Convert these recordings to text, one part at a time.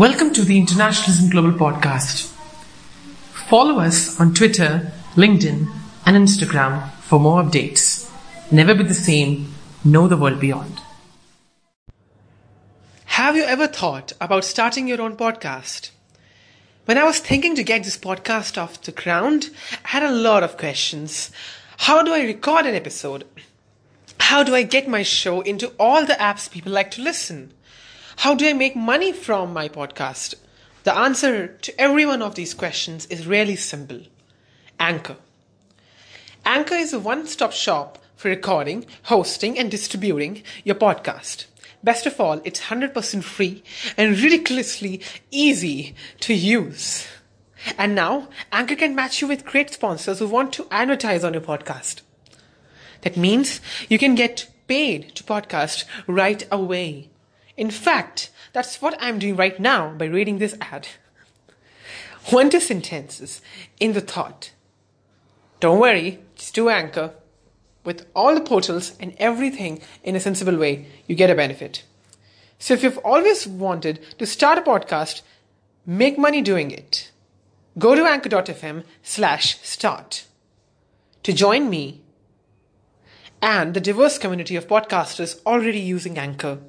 Welcome to the Internationalism Global podcast. Follow us on Twitter, LinkedIn, and Instagram for more updates. Never be the same. Know the world beyond. Have you ever thought about starting your own podcast? When I was thinking to get this podcast off the ground, I had a lot of questions. How do I record an episode? How do I get my show into all the apps people like to listen? How do I make money from my podcast? The answer to every one of these questions is really simple Anchor. Anchor is a one stop shop for recording, hosting, and distributing your podcast. Best of all, it's 100% free and ridiculously easy to use. And now, Anchor can match you with great sponsors who want to advertise on your podcast. That means you can get paid to podcast right away. In fact, that's what I'm doing right now by reading this ad. One two sentences in the thought. Don't worry, just do anchor. With all the portals and everything in a sensible way, you get a benefit. So if you've always wanted to start a podcast, make money doing it, go to anchor.fm slash start to join me and the diverse community of podcasters already using Anchor.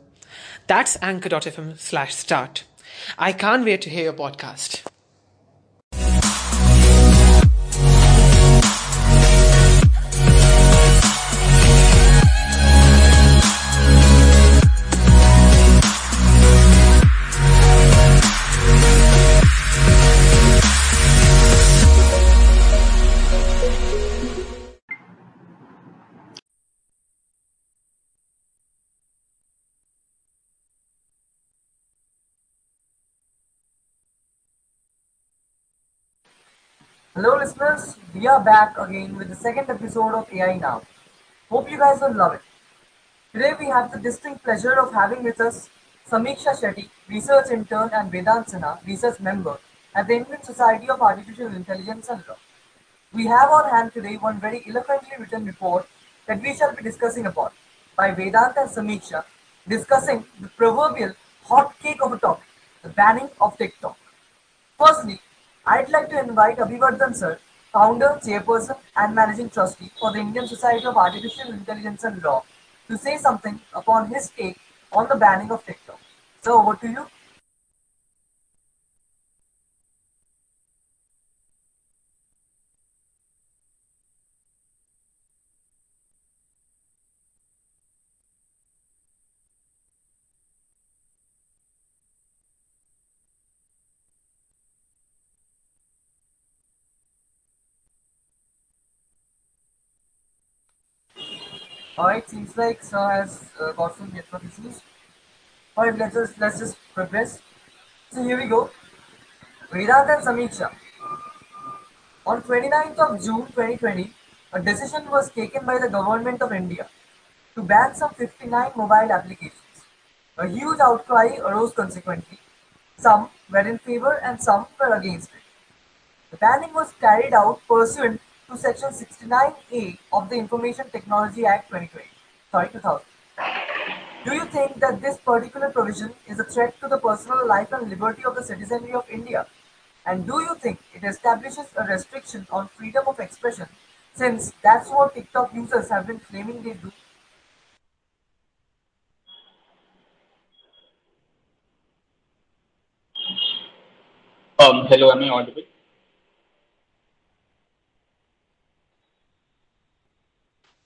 That's anchor.fm slash start. I can't wait to hear your podcast. Hello listeners, we are back again with the second episode of AI Now. Hope you guys will love it. Today we have the distinct pleasure of having with us Sameeksha Shetty, research intern and Vedant Sinha, research member at the Indian Society of Artificial Intelligence and Law. We have on hand today one very eloquently written report that we shall be discussing about by Vedant and Sameeksha discussing the proverbial hot cake of a topic, the banning of TikTok. Firstly, I'd like to invite Abhivardhan sir, founder, chairperson, and managing trustee for the Indian Society of Artificial Intelligence and Law, to say something upon his take on the banning of TikTok. So over to you. Alright, seems like sir has uh, got some network issues. Alright, let's just let's just progress. So here we go. Vedant and Sameeksha. On 29th of June 2020, a decision was taken by the government of India to ban some 59 mobile applications. A huge outcry arose consequently. Some were in favor and some were against it. The banning was carried out pursuant to Section 69A of the Information Technology Act 2020, sorry, 2000. Do you think that this particular provision is a threat to the personal life and liberty of the citizenry of India? And do you think it establishes a restriction on freedom of expression since that's what TikTok users have been claiming they do? Um, hello, am I audible?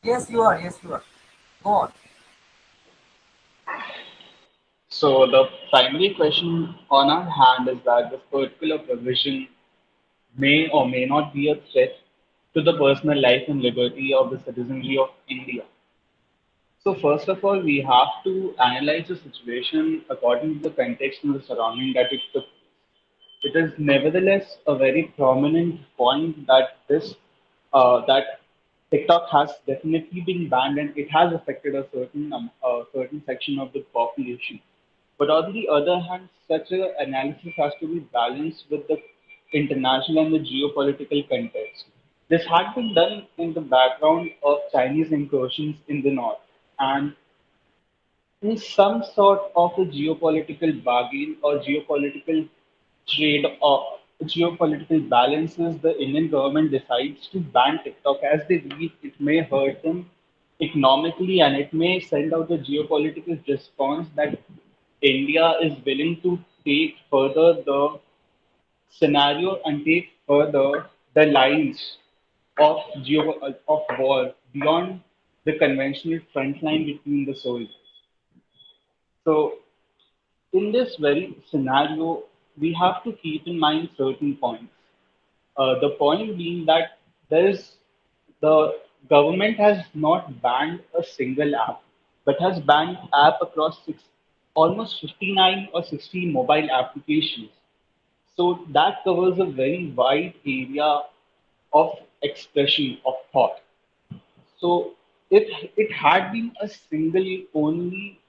Yes, you are. Yes, you are. Go on. So the primary question on our hand is that this particular provision may or may not be a threat to the personal life and liberty of the citizenry of India. So first of all, we have to analyze the situation according to the context and the surrounding that it took. It is nevertheless a very prominent point that this uh, that TikTok has definitely been banned and it has affected a certain um, certain section of the population. But on the other hand, such an analysis has to be balanced with the international and the geopolitical context. This had been done in the background of Chinese incursions in the north, and in some sort of a geopolitical bargain or geopolitical trade or geopolitical balances, the Indian government decides to ban TikTok as they believe it may hurt them economically and it may send out a geopolitical response that India is willing to take further the scenario and take further the lines of geo of war beyond the conventional front line between the soldiers. So in this very scenario, we have to keep in mind certain points. Uh, the point being that there is the government has not banned a single app, but has banned app across six, almost 59 or 60 mobile applications. So that covers a very wide area of expression of thought. So if it had been a single only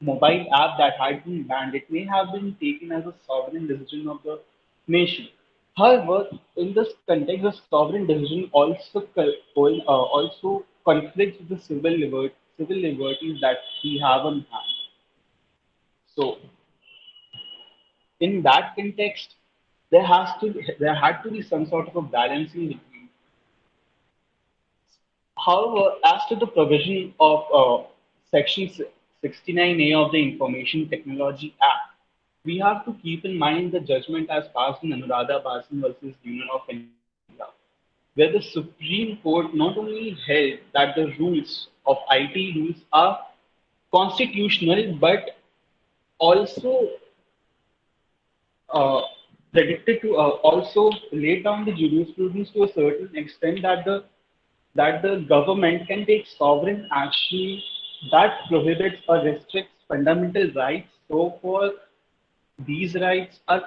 mobile app that had been banned, it may have been taken as a sovereign decision of the nation. However, in this context, the sovereign decision also uh, also conflicts with the civil civil liberties that we have on hand. So, in that context, there has to there had to be some sort of a balancing between. However, as to the provision of uh, Section 69A of the Information Technology Act, we have to keep in mind the judgment as passed in Anuradha Bhasin versus Union of India, where the Supreme Court not only held that the rules of IT rules are constitutional, but also uh, predicted to uh, also lay down the jurisprudence to a certain extent that the that the government can take sovereign action that prohibits or restricts fundamental rights. So, for these rights are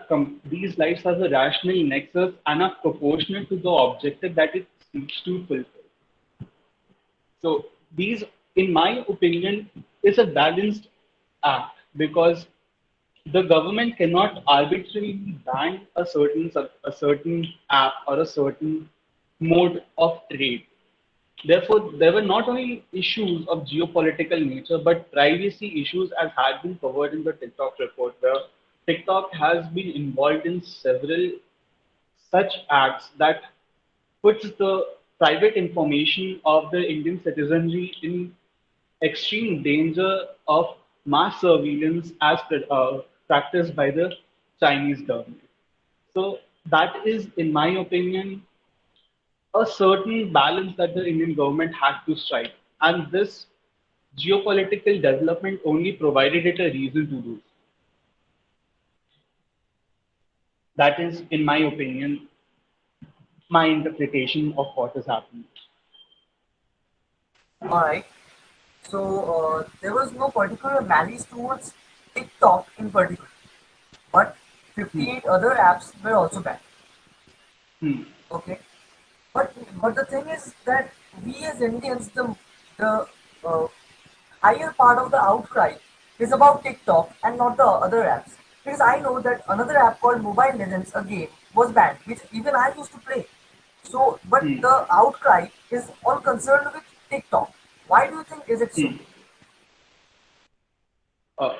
these rights have a rational nexus and are proportional to the objective that it seeks to fulfill. So, these, in my opinion, is a balanced act because the government cannot arbitrarily ban a certain a certain app or a certain mode of trade Therefore, there were not only issues of geopolitical nature, but privacy issues as had been covered in the TikTok report, where TikTok has been involved in several such acts that puts the private information of the Indian citizenry in extreme danger of mass surveillance as uh, practiced by the Chinese government. So that is, in my opinion, a certain balance that the Indian government had to strike. And this geopolitical development only provided it a reason to do. That is, in my opinion, my interpretation of what has happened. All right. So uh, there was no particular malice towards TikTok in particular, but 58 hmm. other apps were also banned. Hmm. Okay. But but the thing is that we as Indians, the the uh, higher part of the outcry is about TikTok and not the other apps. Because I know that another app called Mobile Legends, a game, was banned, which even I used to play. So, but mm. the outcry is all concerned with TikTok. Why do you think is it so? Mm. Uh,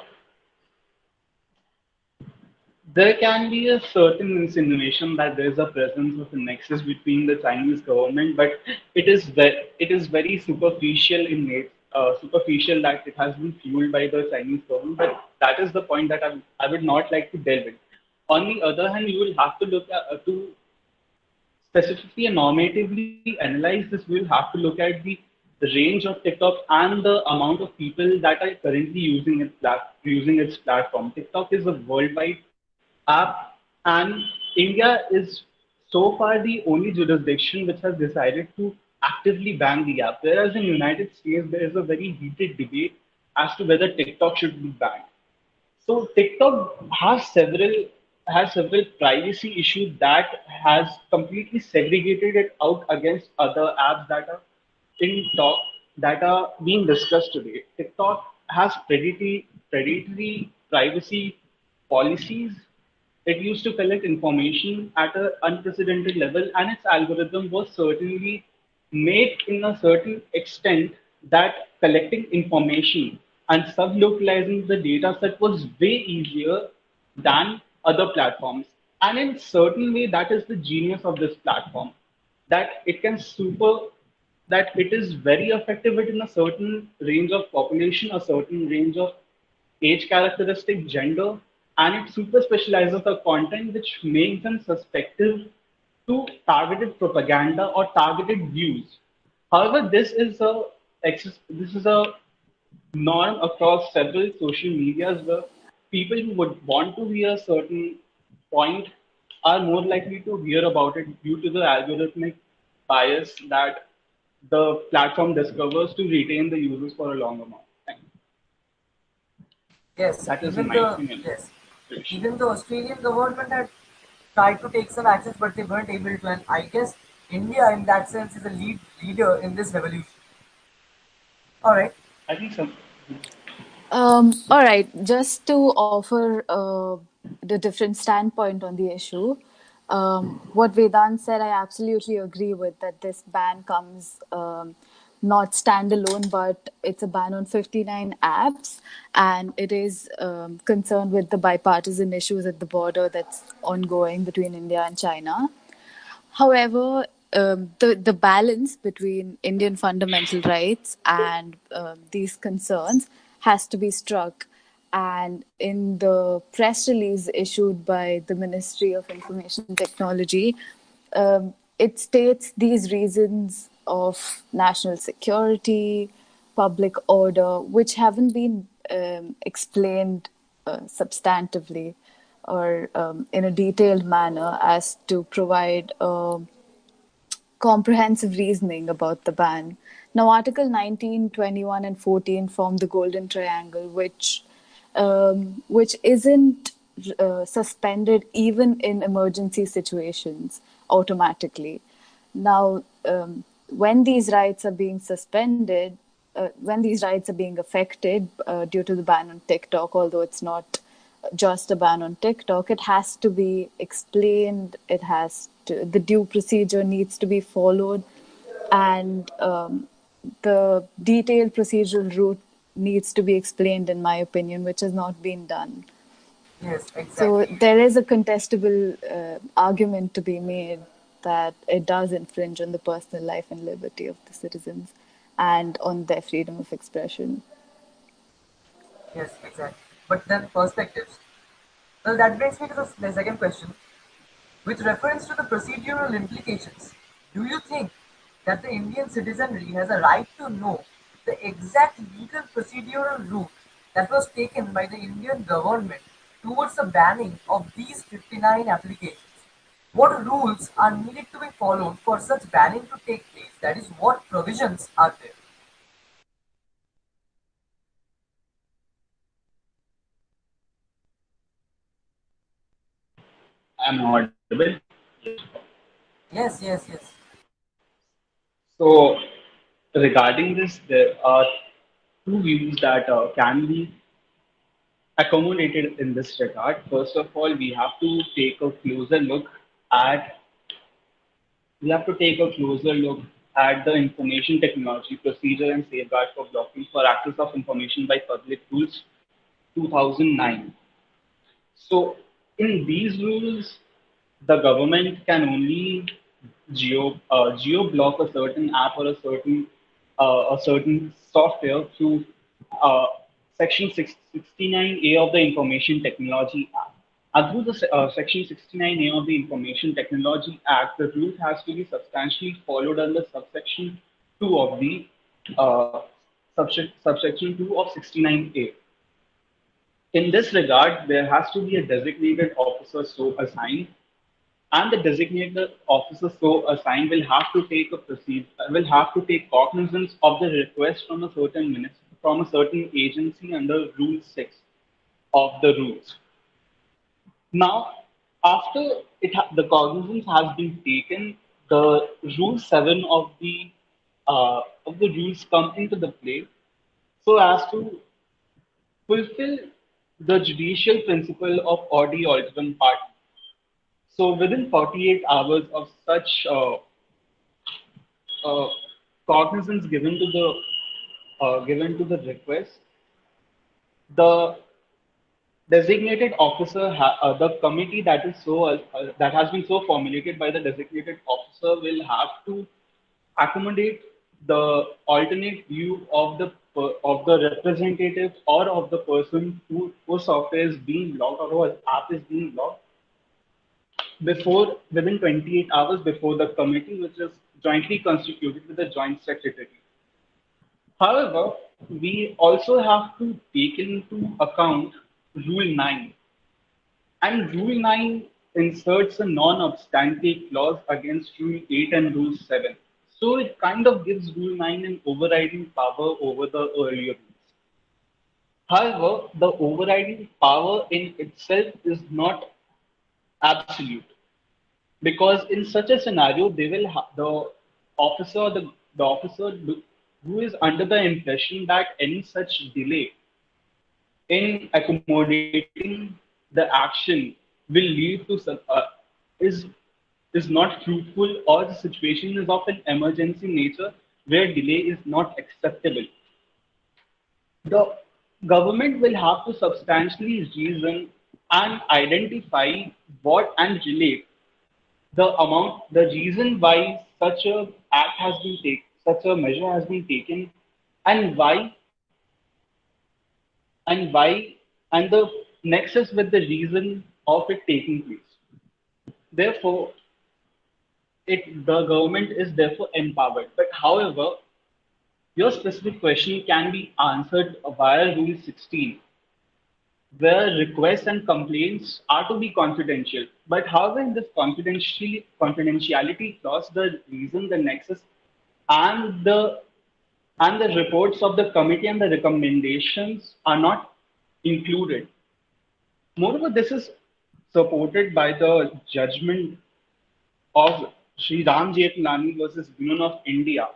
there can be a certain insinuation that there is a presence of a nexus between the Chinese government, but it is very, it is very superficial in nature. Uh, superficial that it has been fueled by the Chinese government, but that is the point that I, I would not like to delve in. On the other hand, you will have to look at uh, to specifically and normatively analyze this. We will have to look at the, range of TikTok and the amount of people that are currently using its using its platform. TikTok is a worldwide app, and India is so far the only jurisdiction which has decided to actively ban the app. Whereas in United States, there is a very heated debate as to whether TikTok should be banned. So TikTok has several has several privacy issues that has completely segregated it out against other apps that are in talk that are being discussed today. TikTok has predatory predatory privacy policies it used to collect information at an unprecedented level, and its algorithm was certainly made in a certain extent that collecting information and sub-localizing the data set was way easier than other platforms. And in certain way, that is the genius of this platform, that it can super, that it is very effective within a certain range of population, a certain range of age characteristic, gender, and it super specializes the content which makes them susceptible to targeted propaganda or targeted views. However, this is a this is a norm across several social medias where people who would want to hear a certain point are more likely to hear about it due to the algorithmic bias that the platform discovers to retain the users for a long amount of time. Yes, That is my the opinion. yes, even the Australian government had tried to take some actions, but they weren't able to. And I guess India, in that sense, is a lead leader in this revolution. All right. I think so. Um, all right, just to offer uh, the different standpoint on the issue, um, what Vedant said, I absolutely agree with that this ban comes um, not standalone, but it's a ban on 59 apps, and it is um, concerned with the bipartisan issues at the border that's ongoing between India and China. However, um, the the balance between Indian fundamental rights and um, these concerns has to be struck. And in the press release issued by the Ministry of Information Technology, um, it states these reasons of national security, public order, which haven't been um, explained uh, substantively or um, in a detailed manner as to provide um comprehensive reasoning about the ban. Now, Article 19, 21, and 14 form the Golden Triangle, which um, which isn't uh, suspended even in emergency situations automatically. Now, um, when these rights are being suspended, uh, when these rights are being affected uh, due to the ban on TikTok, although it's not just a ban on TikTok, it has to be explained. It has to, the due procedure needs to be followed, and um, the detailed procedural route needs to be explained, in my opinion, which has not been done. Yes, exactly. So there is a contestable uh, argument to be made that it does infringe on the personal life and liberty of the citizens and on their freedom of expression. Yes, exactly. But then perspectives. Well, that brings me to the the second question. With reference to the procedural implications, do you think that the Indian citizenry has a right to know the exact legal procedural route that was taken by the Indian government towards the banning of these 59 applications? What rules are needed to be followed for such banning to take place? That is, what provisions are there? I'm audible. Yes, yes, yes. So, regarding this, there are two views that uh, can be accommodated in this regard. First of all, we have to take a closer look at we have to take a closer look at the information technology procedure and safeguard for blocking for access of information by public rules 2009. So, in these rules, the government can only geo uh, geo block a certain app or a certain uh, a certain software through uh, section 69A of the Information Technology Act. Through the uh, section 69A of the Information Technology Act, the rule has to be substantially followed under subsection 2 of the uh, subsection, subsection 2 of 69A. In this regard, there has to be a designated officer so assigned, and the designated officer so assigned will have to take a proceed will have to take cognizance of the request from a certain minister from a certain agency under Rule Six of the rules. Now, after it ha- the cognizance has been taken, the Rule Seven of the uh, of the rules come into the play so as to fulfill the judicial principle of audi alteram partem. So within 48 hours of such uh, uh, cognizance given to the uh, given to the request, the designated officer, uh, the committee that is so uh, uh, that has been so formulated by the designated officer will have to accommodate the alternate view of the of the representative or of the person who, whose software is being logged or whose app is being logged before within 28 hours before the committee, which is jointly constituted with the joint secretary. However, we also have to take into account Rule 9. And Rule 9 inserts a non obstante clause against Rule 8 and Rule 7. So it kind of gives Rule 9 an overriding power over the earlier rules. However, the overriding power in itself is not absolute because in such a scenario they will ha- the officer the, the officer who is under the impression that any such delay in accommodating the action will lead to some- uh, is is not fruitful or the situation is of an emergency nature where delay is not acceptable. The government will have to substantially reason and identify what and relate the amount, the reason why such a act has been taken, such a measure has been taken, and why, and why, and the nexus with the reason of it taking place. Therefore, it the government is therefore empowered. But however, your specific question can be answered via Rule 16 where requests and complaints are to be confidential. But however, in this confidentiality, confidentiality clause, the reason, the nexus, and the and the reports of the committee and the recommendations are not included. Moreover, this is supported by the judgment of Sri Ram Jethmalani versus Union of India,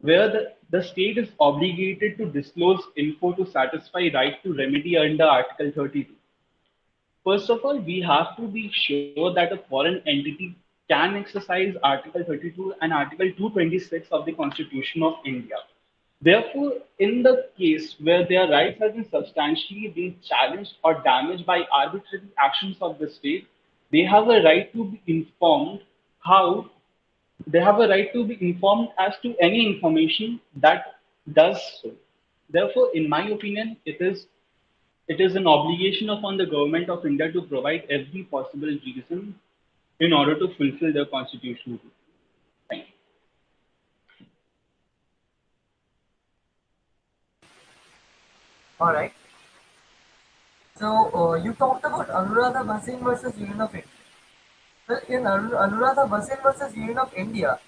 where the, the state is obligated to disclose info to satisfy right to remedy under Article 32. First of all, we have to be sure that a foreign entity can exercise Article 32 and Article 226 of the Constitution of India. Therefore, in the case where their rights have been substantially been challenged or damaged by arbitrary actions of the state, they have a right to be informed how they have a right to be informed as to any information that does so. Therefore, in my opinion, it is it is an obligation upon the government of India to provide every possible reason in order to fulfill their constitutional duty. Thank you. All right. So uh, you talked about Anuradha Bhasin versus Union of India. Well, in Anu- Anuradha Bhasin versus Union of India,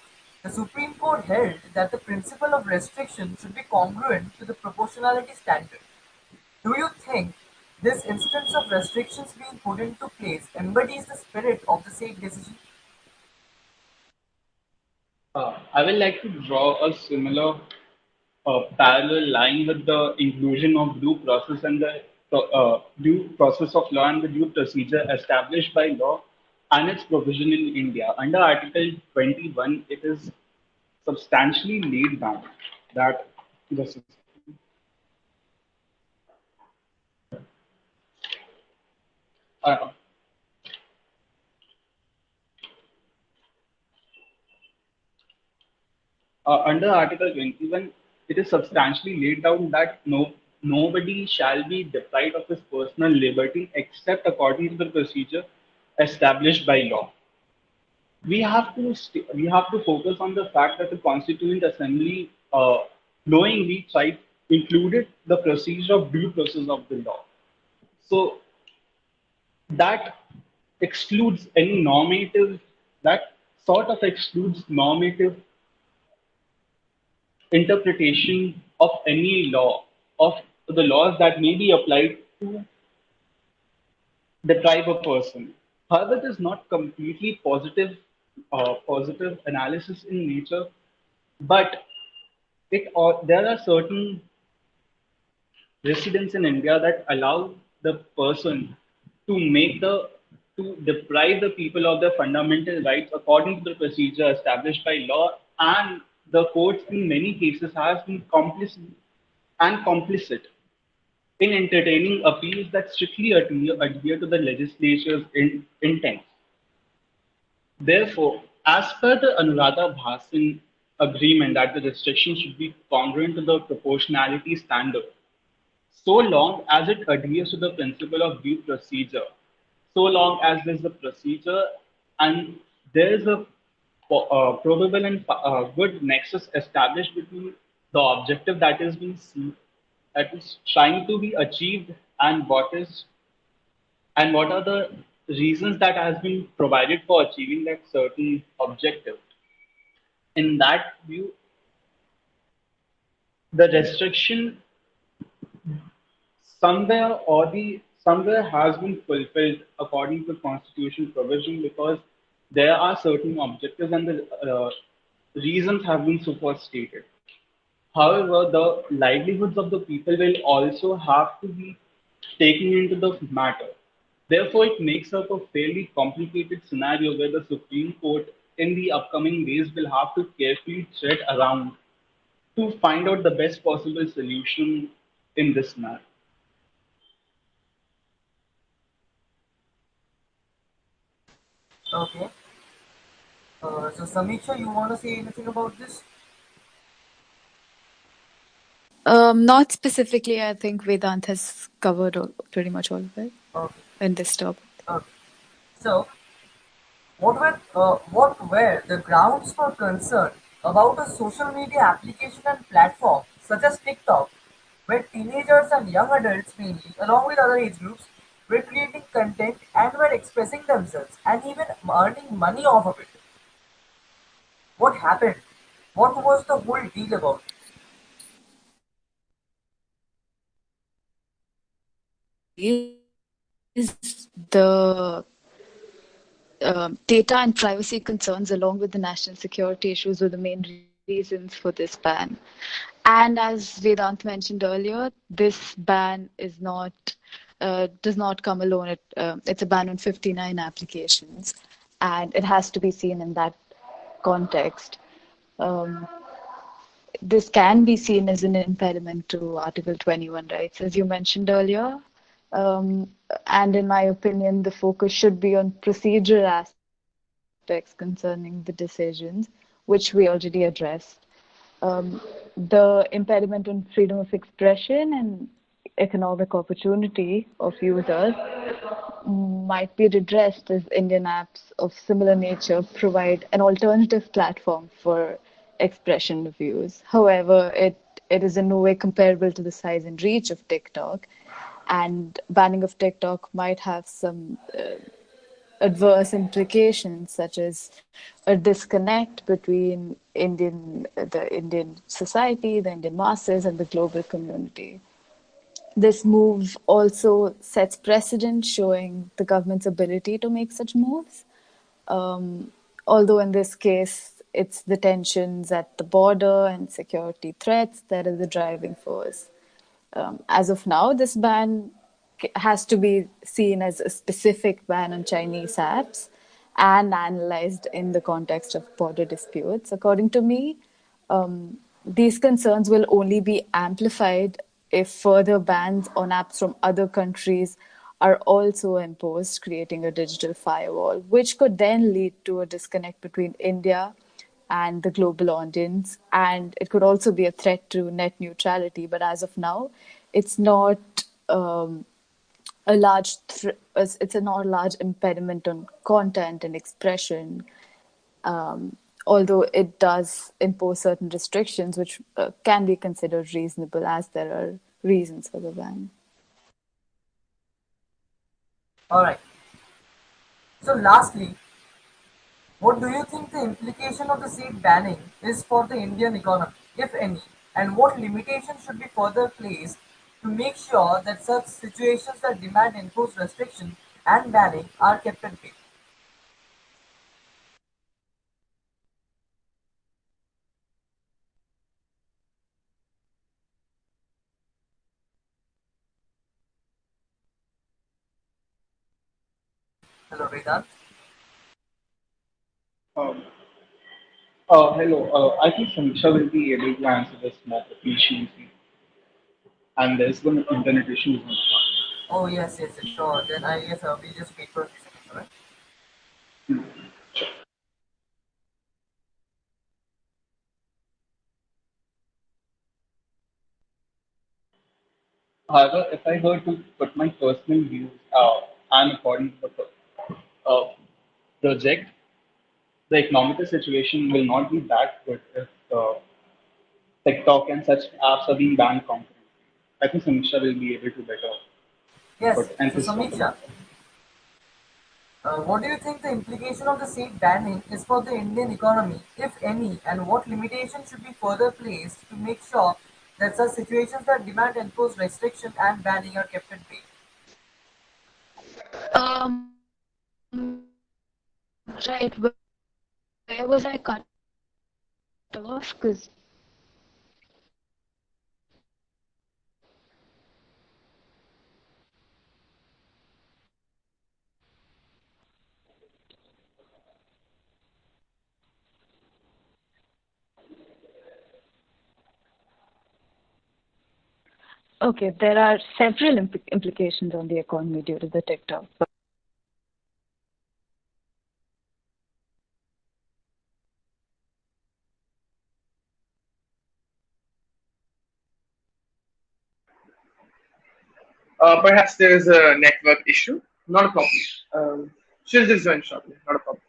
the Supreme Court held that the principle of restriction should be congruent to the proportionality standard. Do you think this instance of restrictions being put into place embodies the spirit of the said decision? Uh, I would like to draw a similar parallel line with the inclusion of due process and the uh, due process of law and the due procedure established by law and its provision in India. Under Article 21, it is substantially laid down that the uh, uh, under Article 21, it is substantially laid down that no nobody shall be deprived of his personal liberty except according to the procedure established by law. We have to st- we have to focus on the fact that the Constituent Assembly uh, knowingly tried included the procedure of due process of the law. So that excludes any normative that sort of excludes normative interpretation of any law of the laws that may be applied to deprive a person. However, is not completely positive, uh, positive analysis in nature, but it or there are certain residents in India that allow the person to make the to deprive the people of their fundamental rights according to the procedure established by law and the courts in many cases has been complicit and complicit in entertaining appeals that strictly adhere, adhere to the legislature's in, intent. Therefore, as per the Anuradha Bhasin agreement that the restriction should be congruent to the proportionality standard, so long as it adheres to the principle of due procedure, so long as there's a procedure and there is a probable and uh, good nexus established between the objective that is being seen, that is trying to be achieved and what is and what are the reasons that has been provided for achieving that certain objective. In that view the restriction somewhere or the somewhere has been fulfilled according to constitutional provision because there are certain objectives and the uh, reasons have been superstated. However, the livelihoods of the people will also have to be taken into the matter. Therefore, it makes up a fairly complicated scenario where the Supreme Court in the upcoming days will have to carefully tread around to find out the best possible solution in this matter. Okay. Uh, so Sameeksha, you want to say anything about this? Um, not specifically. I think Vedant has covered all, pretty much all of it Okay. in this topic. Okay. So, what were uh, what were the grounds for concern about a social media application and platform such as TikTok, where teenagers and young adults mainly, along with other age groups, were creating content and were expressing themselves and even earning money off of it? What happened? What was the whole deal about? Is the um, data and privacy concerns, along with the national security issues, were the main reasons for this ban. And as Vedant mentioned earlier, this ban is not uh, does not come alone. It, uh, it's a ban on 59 applications, and it has to be seen in that context. Um, this can be seen as an impediment to Article 21 rights, as you mentioned earlier. Um, and in my opinion, the focus should be on procedural aspects concerning the decisions, which we already addressed. Um, the impediment on freedom of expression and economic opportunity of users might be redressed as Indian apps of similar nature provide an alternative platform for expression of views. However, it, it is in no way comparable to the size and reach of TikTok, and banning of TikTok might have some uh, adverse implications, such as a disconnect between Indian, the Indian society, the Indian masses, and the global community. This move also sets precedent, showing the government's ability to make such moves. Um, although in this case, it's the tensions at the border and security threats that are the driving force. Um, as of now, this ban has to be seen as a specific ban on Chinese apps and analyzed in the context of border disputes. According to me, um, these concerns will only be amplified if further bans on apps from other countries are also imposed, creating a digital firewall, which could then lead to a disconnect between India and the global audience. And it could also be a threat to net neutrality. But as of now, it's not um, a large, th- it's a not a large impediment on content and expression. Um, although it does impose certain restrictions, which uh, can be considered reasonable as there are reasons for the ban. All right. So, lastly, what do you think the implication of the seed banning is for the Indian economy, if any, and what limitations should be further placed to make sure that such situations that demand enforced restriction and banning are kept at bay? Hello, Vedant. Um, uh, hello, uh, I think Samisha will be able to answer this more efficiently. and there's some internet issues Oh yes, yes, sure. Then I guess uh, we just wait for a seconds, alright? However, if I were to put my personal views uh, and according to the uh, project, the economic situation will not be that good if uh, TikTok and such apps are being banned concurrently. I think Samisha will be able to better Yes. So emphasis Sameeksha, uh, what do you think the implication of the said banning is for the Indian economy, if any, and what limitations should be further placed to make sure that such situations that demand enforced restriction and banning are kept at bay? Um, right. wh- Where was I cut off? Because okay, there are several impl- implications on the economy due to the TikTok. Uh, perhaps there is a network issue. Not a problem. Um, she'll just join shortly. Not a problem.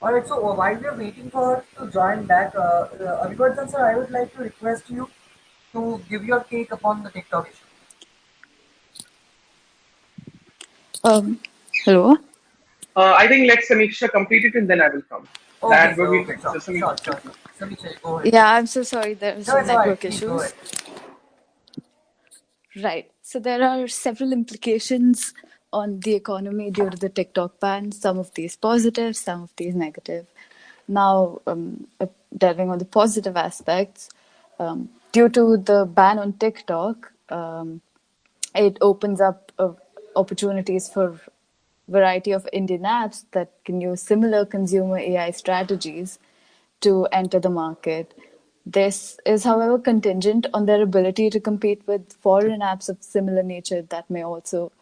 Alright, so uh, while we are waiting for her to join back, uh, uh, Abhivardhan sir, I would like to request you to give your take upon the TikTok issue. Um, hello. Uh, I think let Sameeksha complete it and then I will come. Okay, that sir, would be okay, fine. sure, So sure, Sameeksha, sure, sure. Sameeksha, go ahead. Yeah, I'm so sorry. There are No, some it's alright, network please go issues. Right. So there are several implications on the economy due to the TikTok ban. Some of these positive, some of these negative. Now, um, uh, delving on the positive aspects, um, due to the ban on TikTok, um, it opens up uh, opportunities for variety of Indian apps that can use similar consumer AI strategies to enter the market. This is, however, contingent on their ability to compete with foreign apps of similar nature that may also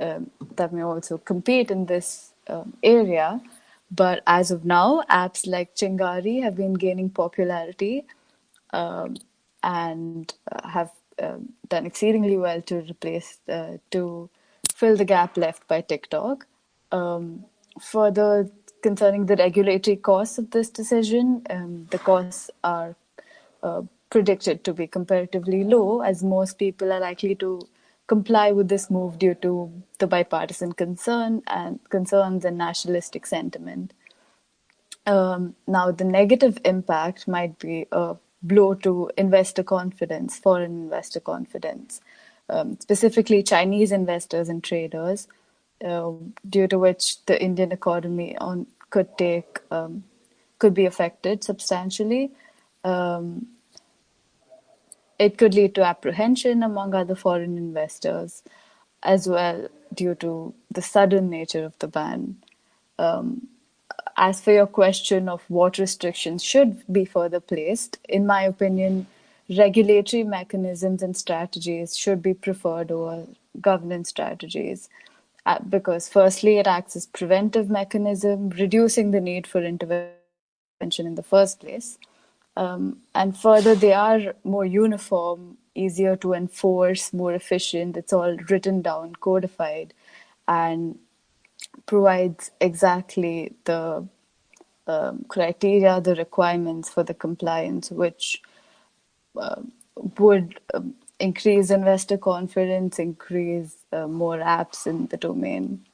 um, that may also compete in this um, area. But as of now, apps like Chingari have been gaining popularity um, and uh, have um, done exceedingly well to replace uh, to fill the gap left by TikTok. Um, further, concerning the regulatory costs of this decision, um, the costs are uh, predicted to be comparatively low, as most people are likely to comply with this move due to the bipartisan concern and concerns and nationalistic sentiment. Um, now, the negative impact might be a blow to investor confidence, foreign investor confidence, um, specifically Chinese investors and traders, uh, due to which the Indian economy on could take um, could be affected substantially. Um, it could lead to apprehension among other foreign investors as well due to the sudden nature of the ban. Um, as for your question of what restrictions should be further placed, in my opinion, regulatory mechanisms and strategies should be preferred over governance strategies. Uh, because firstly, it acts as preventive mechanism, reducing the need for intervention in the first place. Um, and further, they are more uniform, easier to enforce, more efficient. It's all written down, codified, and provides exactly the um, criteria, the requirements for the compliance, which uh, would um, increase investor confidence, increase uh, more apps in the domain.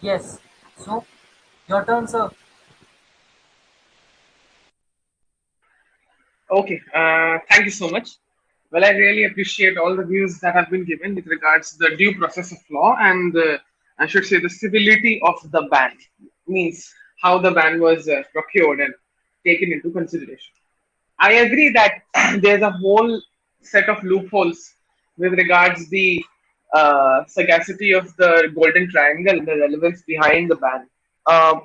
Yes. So, your turn, sir. Okay, uh, thank you so much. Well, I really appreciate all the views that have been given with regards to the due process of law and uh, I should say the civility of the ban, means how the ban was uh, procured and taken into consideration. I agree that there's a whole set of loopholes with regards the uh, sagacity of the golden triangle, and the relevance behind the ban. Uh,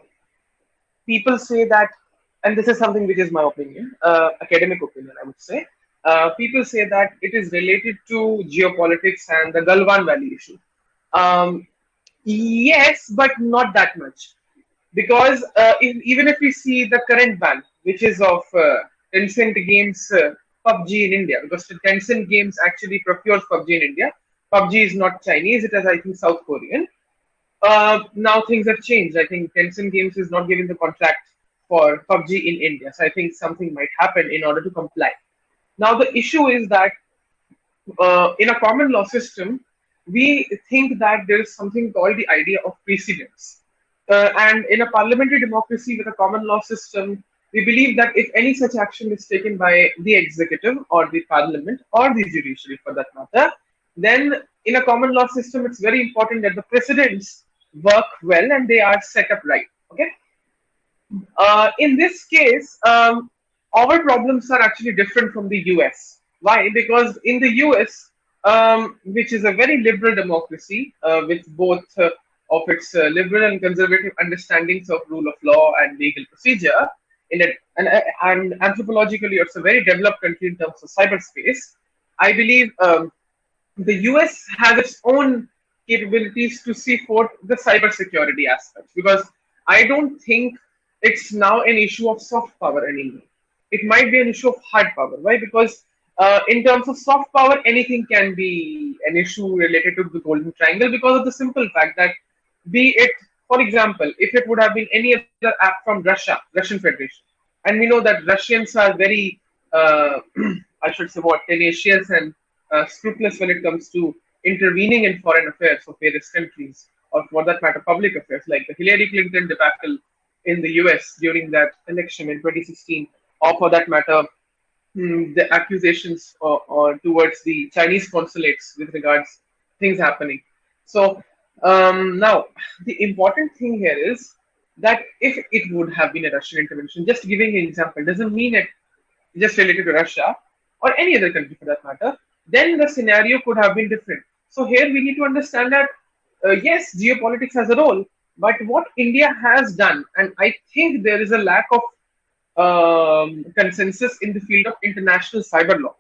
people say that, and this is something which is my opinion, uh, academic opinion, I would say. Uh, people say that it is related to geopolitics and the Galwan Valley issue. Um, yes, but not that much. Because uh, if, even if we see the current ban, which is of uh, Tencent Games uh, PUBG in India, because Tencent Games actually procures PUBG in India. PUBG is not Chinese, it is, I think, South Korean. Uh, now things have changed. I think Tencent Games is not giving the contract for PUBG in India. So I think something might happen in order to comply. Now the issue is that uh, in a common law system, we think that there is something called the idea of precedence. Uh, and in a parliamentary democracy with a common law system, we believe that if any such action is taken by the executive or the parliament or the judiciary for that matter, then in a common law system, it's very important that the precedents work well and they are set up right. Okay. Uh, in this case, um, our problems are actually different from the US. Why? Because in the US, um, which is a very liberal democracy uh, with both uh, of its uh, liberal and conservative understandings of rule of law and legal procedure, in and, and anthropologically, it's a very developed country in terms of cyberspace. I believe um, the US has its own capabilities to see forth the cybersecurity aspects because I don't think it's now an issue of soft power anymore. It might be an issue of hard power. Why? Because uh, in terms of soft power, anything can be an issue related to the Golden Triangle because of the simple fact that, be it, for example, if it would have been any other app from Russia, Russian Federation, and we know that Russians are very, uh, I should say, what tenacious and uh, scrupulous when it comes to intervening in foreign affairs of various countries, or for that matter, public affairs, like the Hillary Clinton debacle in the US during that election in 2016, or for that matter, hmm, the accusations or, or, towards the Chinese consulates with regards things happening. So um, now the important thing here is that if it would have been a Russian intervention, just giving an example doesn't mean it just related to Russia or any other country for that matter, then the scenario could have been different. So here we need to understand that uh, yes, geopolitics has a role, but what India has done, and I think there is a lack of um, consensus in the field of international cyber law,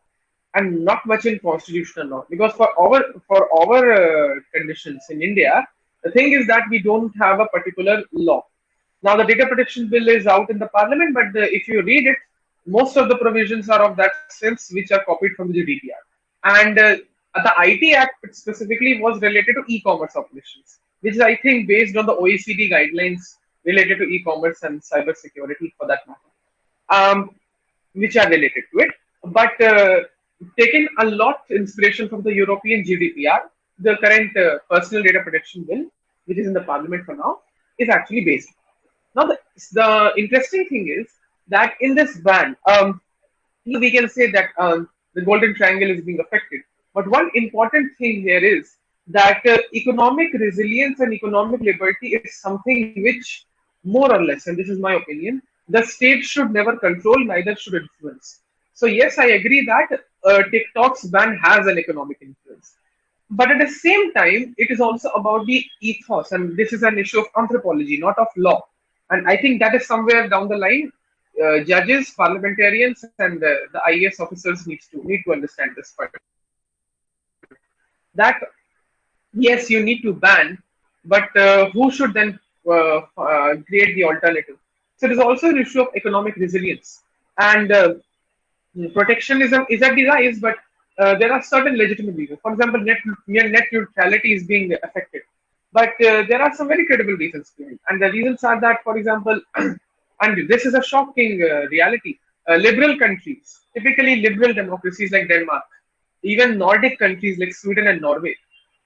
and not much in constitutional law. Because for our for our uh, conditions in India, the thing is that we don't have a particular law. Now the data protection bill is out in the parliament, but the, if you read it, most of the provisions are of that sense, which are copied from the GDPR. And uh, the IT Act specifically was related to e-commerce operations, which is, I think, based on the OECD guidelines related to e-commerce and cyber security, for that matter, um, which are related to it. But uh, taking a lot of inspiration from the European GDPR, the current uh, personal data protection bill, which is in the parliament for now, is actually based. Now, the, the interesting thing is that in this ban, um, we can say that um, the Golden Triangle is being affected. But one important thing here is that uh, economic resilience and economic liberty is something which, more or less, and this is my opinion, the state should never control, neither should influence. So, yes, I agree that uh, TikTok's ban has an economic influence. But at the same time, it is also about the ethos, and this is an issue of anthropology, not of law. And I think that is somewhere down the line, uh, judges, parliamentarians, and uh, the IAS officers needs to need to understand this part. That yes, you need to ban, but uh, who should then uh, uh, create the alternative? So it is also an issue of economic resilience and uh, protectionism is at the rise, but there are certain legitimate reasons. For example, net net neutrality is being affected but there are some very credible reasons And the reasons are that, for example, and this is a shocking uh, reality, uh, liberal countries, typically liberal democracies like Denmark, even Nordic countries like Sweden and Norway,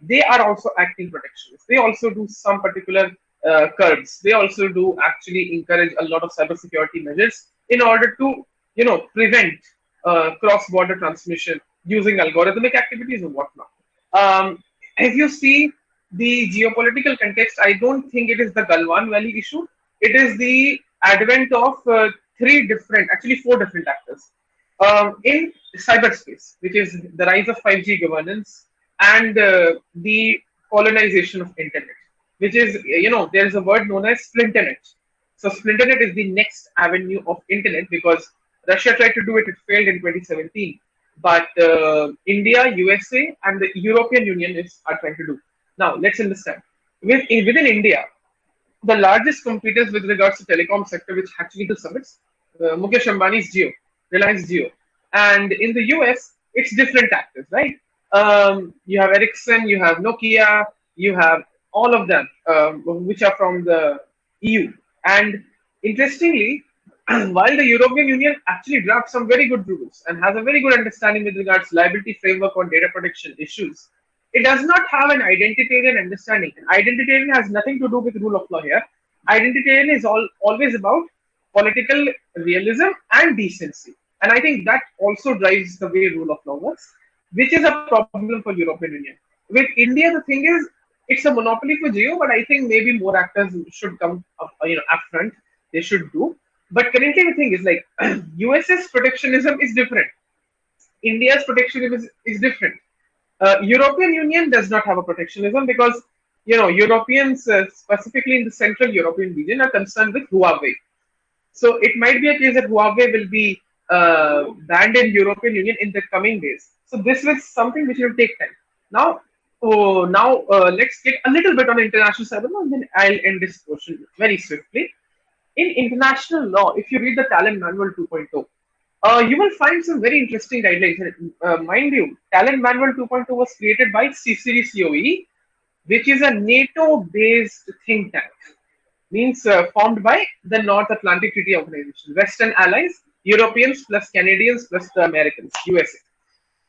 they are also acting protectionist. They also do some particular uh, curbs. They also do actually encourage a lot of cybersecurity measures in order to, you know, prevent uh, cross-border transmission using algorithmic activities and whatnot. Um, if you see the geopolitical context, I don't think it is the Galwan Valley issue. It is the advent of uh, three different, actually four different actors um, in cyberspace, which is the rise of 5G governance and uh, the colonization of internet, which is, you know, there is a word known as splinternet. So Splinternet is the next avenue of internet because Russia tried to do it, it failed in 2017. But uh, India, USA, and the European Union is are trying to do. Now let's understand. With, within India, the largest competitors with regards to telecom sector, which actually do summits, uh, Mukesh Ambani's Jio, Reliance Jio, and in the US, it's different actors, right? Um, you have Ericsson, you have Nokia, you have all of them, um, which are from the EU. And interestingly, while the European Union actually drafts some very good rules and has a very good understanding with regards to liability framework on data protection issues, it does not have an identitarian understanding. And identitarian has nothing to do with rule of law here. Identitarian is all, always about political realism and decency. And I think that also drives the way rule of law works, which is a problem for European Union. With India, the thing is, it's a monopoly for Jio, but I think maybe more actors should come up, you know, up front. They should do. But currently, the thing is like US's protectionism is different. India's protectionism is, is different. Uh, European Union does not have a protectionism because you know Europeans, uh, specifically in the Central European region, are concerned with Huawei. So it might be a case that Huawei will be uh, banned in European Union in the coming days. So this is something which will take time. Now, oh, now uh, let's get a little bit on international cyber and then I'll end this portion very swiftly. In international law, if you read the Tallinn Manual 2.0, uh, you will find some very interesting guidelines. Uh, mind you, Tallinn Manual 2.2 was created by CSIRI COE, which is a NATO-based think tank, means uh, formed by the North Atlantic Treaty Organization, Western allies, Europeans plus Canadians plus the Americans, USA.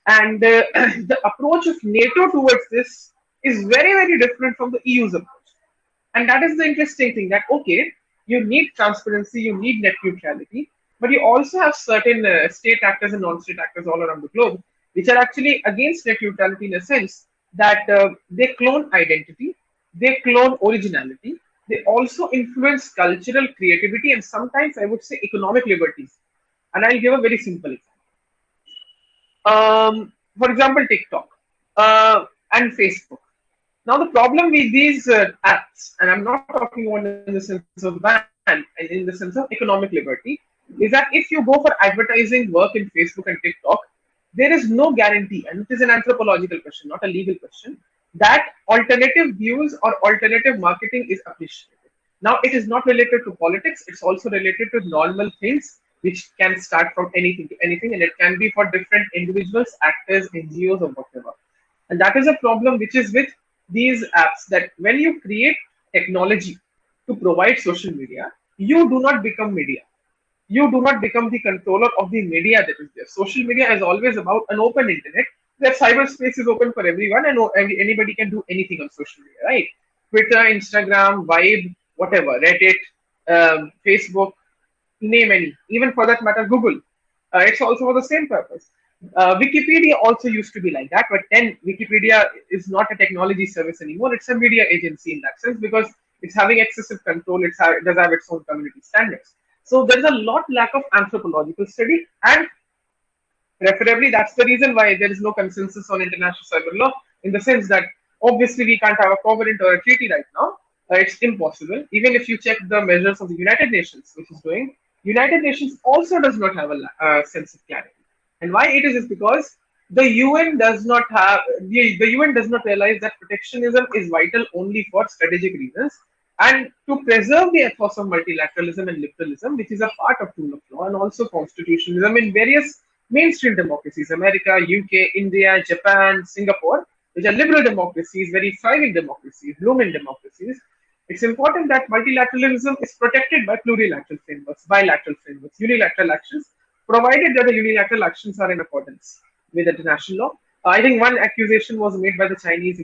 And uh, the approach of NATO towards this is very, very different from the EU's approach. And that is the interesting thing that, okay, you need transparency, you need net neutrality, but you also have certain uh, state actors and non-state actors all around the globe, which are actually against net neutrality in a sense that uh, they clone identity, they clone originality, they also influence cultural creativity and sometimes I would say economic liberties. And I'll give a very simple example. Um, for example, TikTok uh, and Facebook. Now, the problem with these uh, apps, and I'm not talking about in the sense of ban, in the sense of economic liberty, is that if you go for advertising work in Facebook and TikTok, there is no guarantee, and it is an anthropological question, not a legal question, that alternative views or alternative marketing is appreciated. Now, it is not related to politics, it's also related to normal things which can start from anything to anything, and it can be for different individuals, actors, NGOs, or whatever. And that is a problem which is with these apps that when you create technology to provide social media, you do not become media you do not become the controller of the media that is there. Social media is always about an open internet where cyberspace is open for everyone and anybody can do anything on social media, right? Twitter, Instagram, Vibe, whatever, Reddit, um, Facebook, name any, even for that matter, Google. Uh, it's also for the same purpose. Uh, Wikipedia also used to be like that, but then Wikipedia is not a technology service anymore. It's a media agency in that sense because it's having excessive control. It's, it does have its own community standards. So there is a lot lack of anthropological study, and preferably that's the reason why there is no consensus on international cyber law. In the sense that obviously we can't have a covenant or a treaty right now. Uh, it's impossible. Even if you check the measures of the United Nations, which is doing, United Nations also does not have a uh, sense of clarity. And why it is is because the UN does not have the, the UN does not realize that protectionism is vital only for strategic reasons and to preserve the ethos of multilateralism and liberalism, which is a part of rule of law and also constitutionalism in various mainstream democracies, America, UK, India, Japan, Singapore, which are liberal democracies, very thriving democracies, blooming democracies, it's important that multilateralism is protected by plurilateral frameworks, bilateral frameworks, unilateral actions, provided that the unilateral actions are in accordance with international law. I think one accusation was made by the Chinese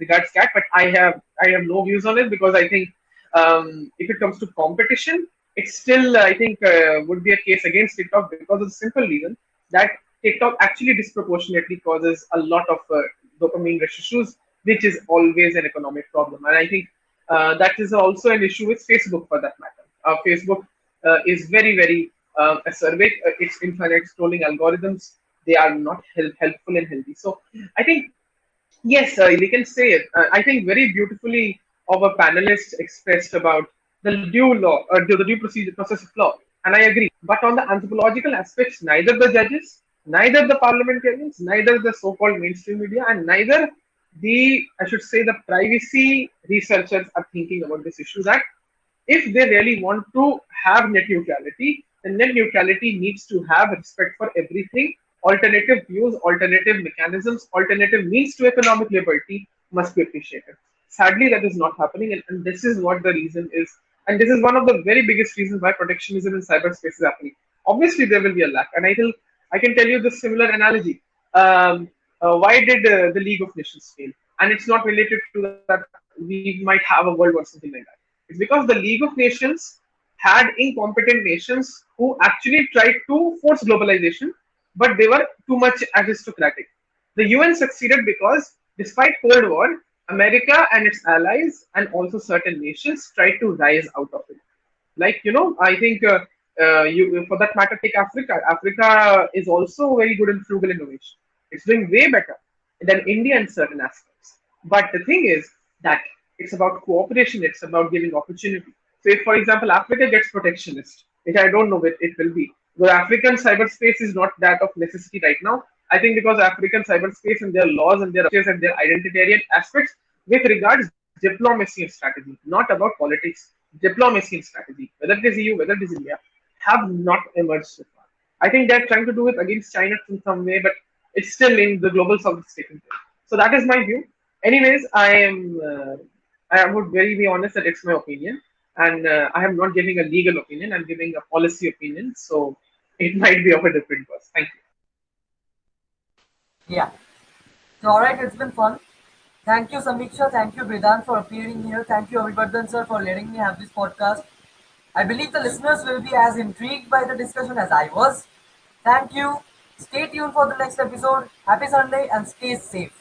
regards CAT, but I have I have no views on it because I think um, if it comes to competition, it still I think uh, would be a case against TikTok because of the simple reason that TikTok actually disproportionately causes a lot of uh, dopamine rush issues, which is always an economic problem, and I think uh, that is also an issue with Facebook for that matter. Uh, Facebook uh, is very very uh, acerbic. its infinite scrolling algorithms they are not help, helpful and healthy. So I think yes, uh, we can say it. Uh, I think very beautifully our panelists expressed about the due law, or the due procedure process of law, and I agree. But on the anthropological aspects, neither the judges, neither the parliamentarians, neither the so-called mainstream media, and neither the I should say the privacy researchers are thinking about this issue that if they really want to have net neutrality, then net neutrality needs to have respect for everything. Alternative views, alternative mechanisms, alternative means to economic liberty must be appreciated. Sadly, that is not happening, and, and this is what the reason is. And this is one of the very biggest reasons why protectionism in cyberspace is happening. Obviously, there will be a lack, and I will I can tell you the similar analogy. Um, uh, why did uh, the League of Nations fail? And it's not related to that we might have a world war something like that. It's because the League of Nations had incompetent nations who actually tried to force globalization, but they were too much aristocratic. The UN succeeded because, despite Cold War, America and its allies and also certain nations tried to rise out of it. Like you know, I think uh, uh, you for that matter, take Africa. Africa is also very good in frugal innovation. It's doing way better than India in certain aspects. But the thing is that it's about cooperation. It's about giving opportunity. So, if for example Africa gets protectionist, which I don't know what it will be, the African cyberspace is not that of necessity right now. I think because African cyberspace and their laws and their and their identitarian aspects with regards diplomacy and strategy, not about politics, diplomacy and strategy, whether it is EU, whether it is India, have not emerged so far. I think they're trying to do it against China in some way, but it's still in the global south is. So that is my view. Anyways, I am uh, I would very be honest that it's my opinion, and uh, I am not giving a legal opinion. I'm giving a policy opinion, so it might be of a different course. Thank you. Yeah. So, all right, it's been fun. Thank you, Sameeksha. Thank you, Vedant, for appearing here. Thank you, Abhivardhan, sir, for letting me have this podcast. I believe the listeners will be as intrigued by the discussion as I was. Thank you. Stay tuned for the next episode. Happy Sunday and stay safe.